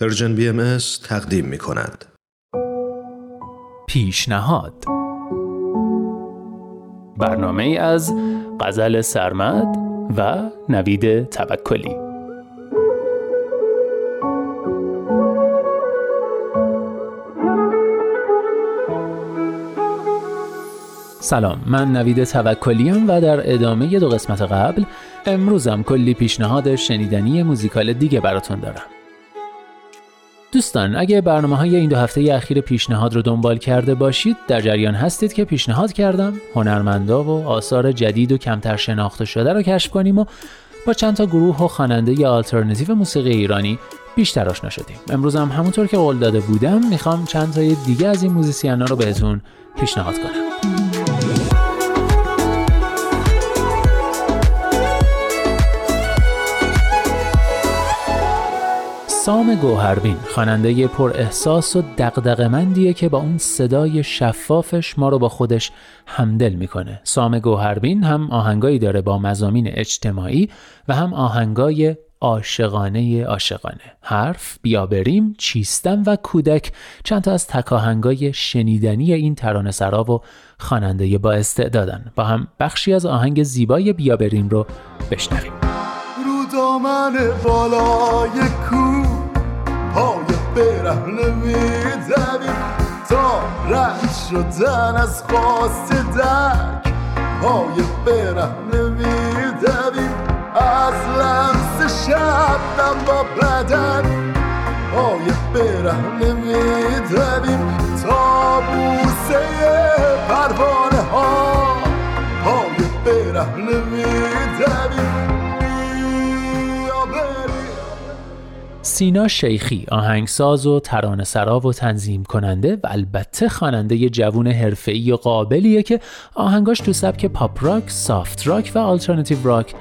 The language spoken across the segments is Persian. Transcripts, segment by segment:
Persian BM تقدیم می کند. پیشنهاد. برنامه از غزل سرمد و نوید توکلی. سلام من نوید توکلیم و در ادامه دو قسمت قبل امروزم کلی پیشنهاد شنیدنی موزیکال دیگه براتون دارم. دوستان اگه برنامه های این دو هفته اخیر پیشنهاد رو دنبال کرده باشید در جریان هستید که پیشنهاد کردم. هنرمندا و آثار جدید و کمتر شناخته شده رو کشف کنیم و با چند تا گروه و خواننده آلترناتیو موسیقی ایرانی بیشتر آشنا شدیم. امروز هم همونطور که قول داده بودم می‌خوام چند تای دیگه از این موزیسینا رو بهتون پیشنهاد کنم. سام گوهربین خواننده پر احساس و دغدغه‌مندیه که با اون صدای شفافش ما رو با خودش همدل می‌کنه. سام گوهربین هم آهنگایی داره با مزامین اجتماعی و هم آهنگای عاشقانه عاشقانه. حرف بیابریم چیستم و کودک. چند تا از تکاهنگای شنیدنی این ترانه سرا و خواننده با استعدادن. با هم بخشی از آهنگ زیبای بیابریم رو بشنویم. رو دامن بالای کو پای برهنه میدویم تا رد شدن از خواست دک پای برهنه میدویم از لمس شبنم با بدن. پای برهنه میدویم تا بوسه پروانه ها. پای برهنه میدویم سینا شیخی آهنگساز و ترانه سرا و تنظیم کننده و البته خواننده جوون حرفه‌ای و قابلیه که آهنگاش تو سبک pop rock، soft rock و alternative rock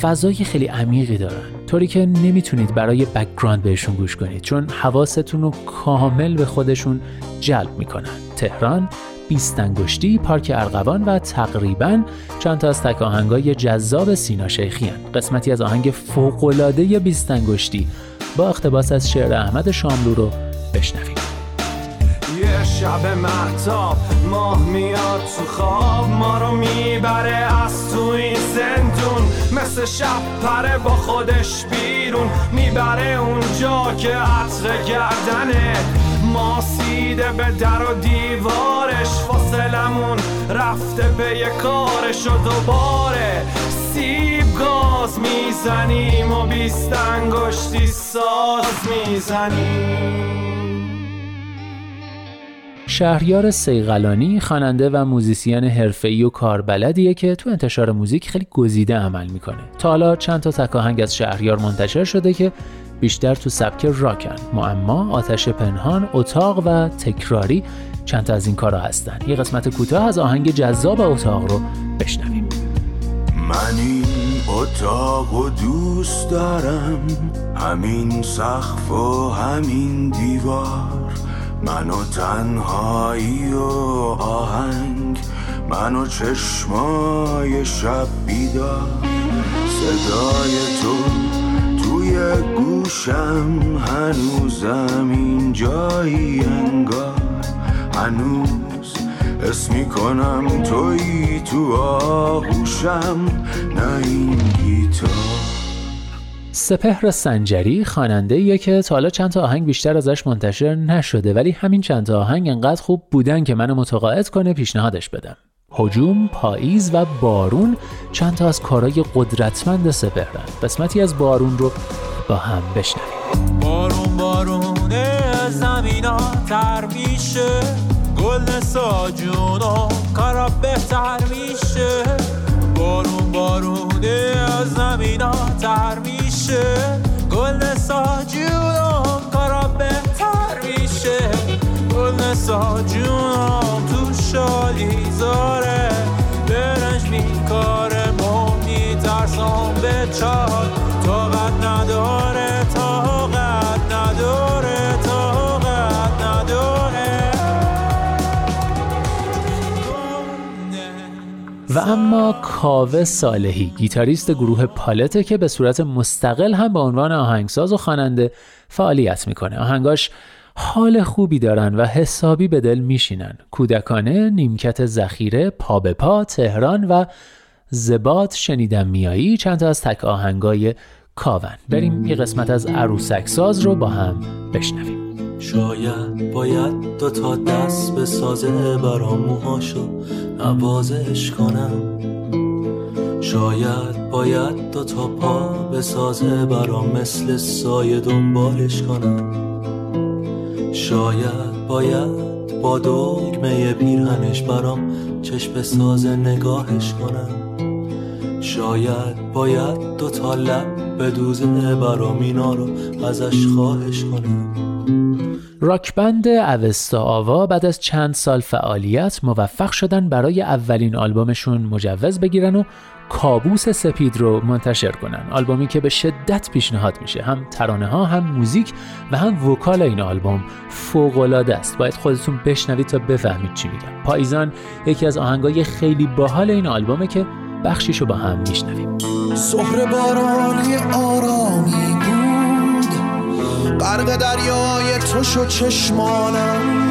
فضای خیلی عمیقی دارن طوری که نمی‌تونید برای background بهشون گوش کنید چون حواستون رو کامل به خودشون جلب می‌کنن تهران بیستنگشتی، پارک ارغوان و تقریبا چند تا از تک آهنگای جذاب سینا شیخی هن. قسمتی از آهنگ فوقلاده بیستنگشتی با اقتباس از شعر احمد شاملو رو بشنویم. یه شب محتاب ماه میاد تو خواب ما رو می‌بره از تو این زندون. مثل شب پره با خودش بیرون می‌بره اونجا که عطر گردنه. ماسیده به در و دیوارش فاصلمون رفته به یه کارش و دوباره سیب گاز می‌زنیم. و بیست انگشتی ساز می‌زنیم شهریار سیغلانی خواننده و موزیسین حرفه‌ای و کاربلدیه که تو انتشار موزیک خیلی گزیده عمل می‌کنه. تا حالا چند تا تکاهنگ از شهریار منتشر شده که بیشتر تو سبک راکن. معما، آتش پنهان، اتاق و تکراری چند تا از این کارا هستن. یه قسمت کوتاه از آهنگ جذاب اتاق رو بشنویم. من این اتاق و دوست دارم. همین سقف و همین دیوار. منو تنهایی و آهنگ. منو چشمای شب بیدار. صدای تو توی گوشم هنوزم این جایی انگار. هنوز اسمی کنم توی تو آغوشم نه این گیتار سپهر سنجری خواننده که تا حالا چند تا آهنگ بیشتر ازش منتشر نشده ولی همین چند تا آهنگ انقدر خوب بودن که منو متقاعد کنه پیشنهادش بدم. هجوم، پاییز و بارون چند تا از کارهای قدرتمند سپهرن. قسمتی از بارون رو با هم بشنویم. بارون بارون زمینا تر میشه. گل ساجون و کارا بهتر میشه. بارون بارون از زمینا تر میشه. گل ساجون کارا بهتر میشه. گل ساجون تو شالی زاره. برنج میکاره مو میترسم به چال و اما کاوه صالحی گیتاریست گروه پالته که به صورت مستقل هم به عنوان آهنگساز و خواننده فعالیت می‌کنه. آهنگاش حال خوبی دارن و حسابی به دل میشینن. کودکانه نیمکت ذخیره پا به پا تهران و زبات شنیدم میایی چند تا از تک آهنگای کاون. بریم یه قسمت از عروسک ساز رو با هم بشنویم. شاید باید دو تا دست به سازه برام موهاشو نوازش کنم. شاید باید دو تا پا به سازه برام مثل سایه دنبالش کنم. شاید باید با دکمه پیرهنش برام چشم سازه نگاهش کنم. شاید باید دو تا لب به دوزه برام اینا رو ازش خواهش کنم. راکبند اوستا آوا بعد از چند سال فعالیت موفق شدن برای اولین آلبومشون مجوز بگیرن و کابوس سپید رو منتشر کنن. آلبومی که به شدت پیشنهاد میشه. هم ترانه ها هم موزیک و هم وکال این آلبوم فوق العاده است. باید خودتون بشنوید تا بفهمید چی میگم. پاییزان یکی از آهنگای خیلی باحال این آلبومه که بخشیشو با هم میشنویم. سهر بارانی آرامی غرق دریای تو شو چشمانم.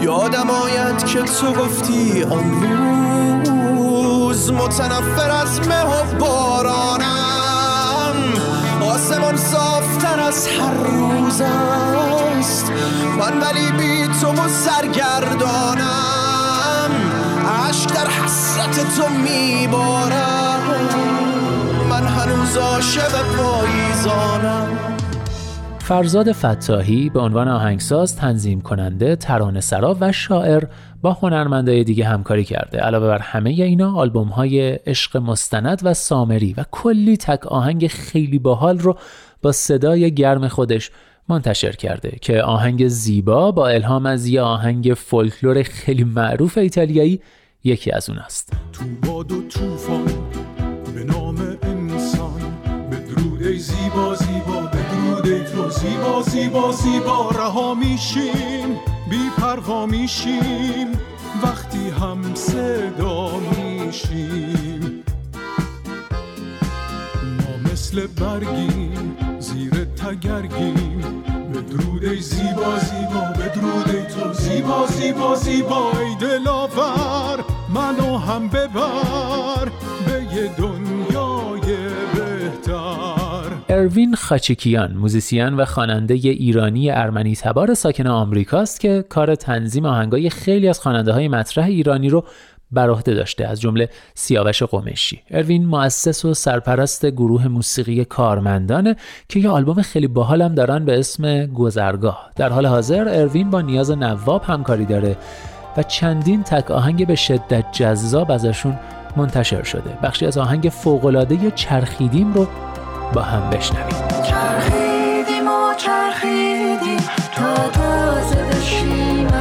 یادم آید که تو گفتی آن روز متنفر از مه و بارانم. آسمان صافتر از هر روز است. من ولی بی تو و سرگردانم. عشق در حسرت تو میبارم. من هنوز عاشق پاییزانم. فرزاد فتاحی به عنوان آهنگساز، تنظیم کننده، ترانه سرا و شاعر با هنرمندای دیگه همکاری کرده. علاوه بر همه اینا آلبوم های عشق مستند و سامری و کلی تک آهنگ خیلی باحال رو با صدای گرم خودش منتشر کرده که آهنگ زیبا با الهام از یه آهنگ فولکلور خیلی معروف ایتالیایی یکی از اون است تو باد و توفان به نام انسان به درود زیبا زیبا تو زیبا زیبا زیبا رها میشیم بی پروا میشیم وقتی هم صدا میشیم. ما مثل برگیم زیر تگرگیم. به ای زیبا زیبا درود ای تو. زیبا زیبا زیبا ای دلاور منو هم ببر به یه بهتر اروین خاچیکیان موزیسین و خواننده ایرانی ارمنی تبار ساکن آمریکاست که کار تنظیم آهنگای خیلی از خواننده های مطرح ایرانی رو بر عهده داشته از جمله سیاوش قمشی. اروین مؤسس و سرپرست گروه موسیقی کارمندانه که یه آلبوم خیلی باحالم دارن به اسم گذرگاه. در حال حاضر اروین با نیاز نواب همکاری داره و چندین تک آهنگ به شدت جذاب ازشون منتشر شده. بخشی از آهنگ فوقالعاده چرخیدیم رو با هم بشنویم. چرخیدیم و چرخیدیم تا تازه بشیم.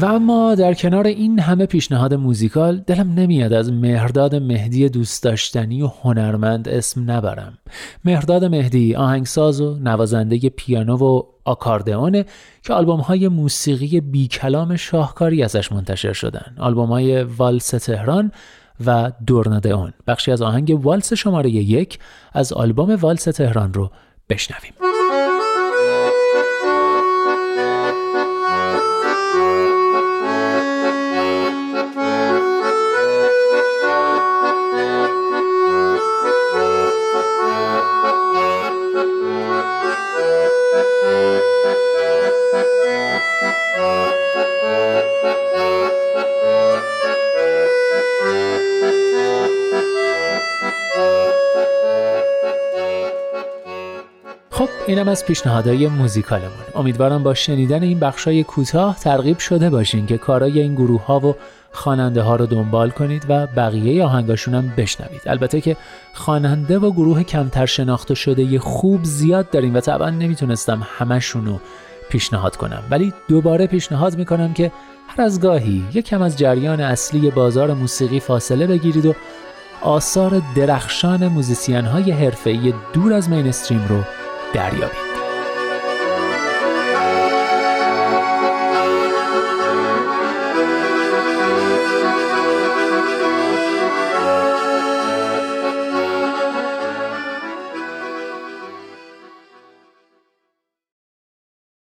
و اما در کنار این همه پیشنهاد موزیکال دلم نمیاد از مهرداد مهدی دوست داشتنی و هنرمند اسم نبرم. مهرداد مهدی آهنگساز و نوازنده پیانو و آکاردئونه که آلبوم های موسیقی بی کلام شاهکاری ازش منتشر شدن. آلبوم های والس تهران و دورنادئون. بخشی از آهنگ والس شماره یک از آلبوم والس تهران رو بشنویم. اینم از پیشنهادهای موزیکالمون. امیدوارم با شنیدن این بخشای کوتاه ترغیب شده باشین که کارای این گروه ها و خواننده ها رو دنبال کنید و بقیه آهنگاشون هم بشنوید. البته که خواننده و گروه کمتر شناخته شده خوب زیاد داریم و طبعا نمی‌تونستم همشون رو پیشنهاد کنم. ولی دوباره پیشنهاد می‌کنم که هر از گاهی یکم از جریان اصلی بازار موسیقی فاصله بگیرید و آثار درخشان موزیسین های حرفه‌ای دور از مینستریم رو دریابید